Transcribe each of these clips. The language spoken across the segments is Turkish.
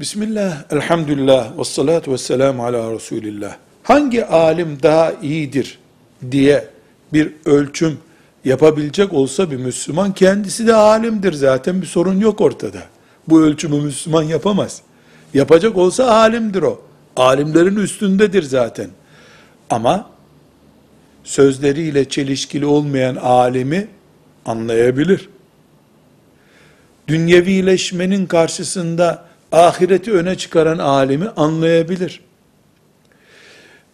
Bismillah, elhamdülillah, ve salatu ve selamu ala Resulillah. Hangi alim daha iyidir diye bir ölçüm yapabilecek olsa bir Müslüman kendisi de alimdir zaten bir sorun yok ortada. Bu ölçümü Müslüman yapamaz. Yapacak olsa alimdir o. Alimlerin üstündedir zaten. Ama sözleriyle çelişkili olmayan alimi anlayabilir. Dünyevileşmenin karşısında ahireti öne çıkaran alimi anlayabilir.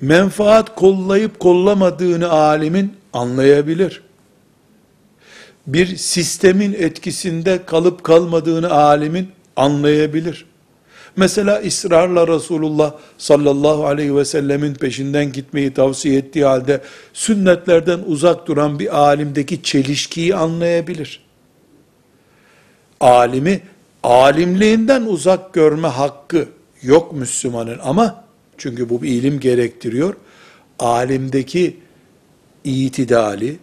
Menfaat kollayıp kollamadığını alimin anlayabilir. Bir sistemin etkisinde kalıp kalmadığını alimin anlayabilir. Mesela ısrarla Resulullah sallallahu aleyhi ve sellemin peşinden gitmeyi tavsiye ettiği halde sünnetlerden uzak duran bir alimdeki çelişkiyi anlayabilir. Alimi alimliğinden uzak görme hakkı yok Müslümanın ama çünkü bu bir ilim gerektiriyor. Alimdeki itidali,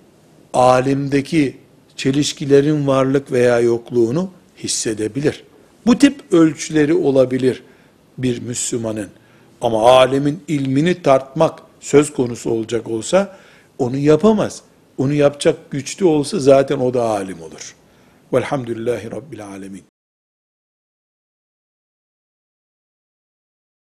alimdeki çelişkilerin varlık veya yokluğunu hissedebilir. Bu tip ölçüleri olabilir bir Müslümanın. Ama alemin ilmini tartmak söz konusu olacak olsa onu yapamaz. Onu yapacak güçlü olsa zaten o da alim olur. Velhamdülillahi Rabbil Alemin.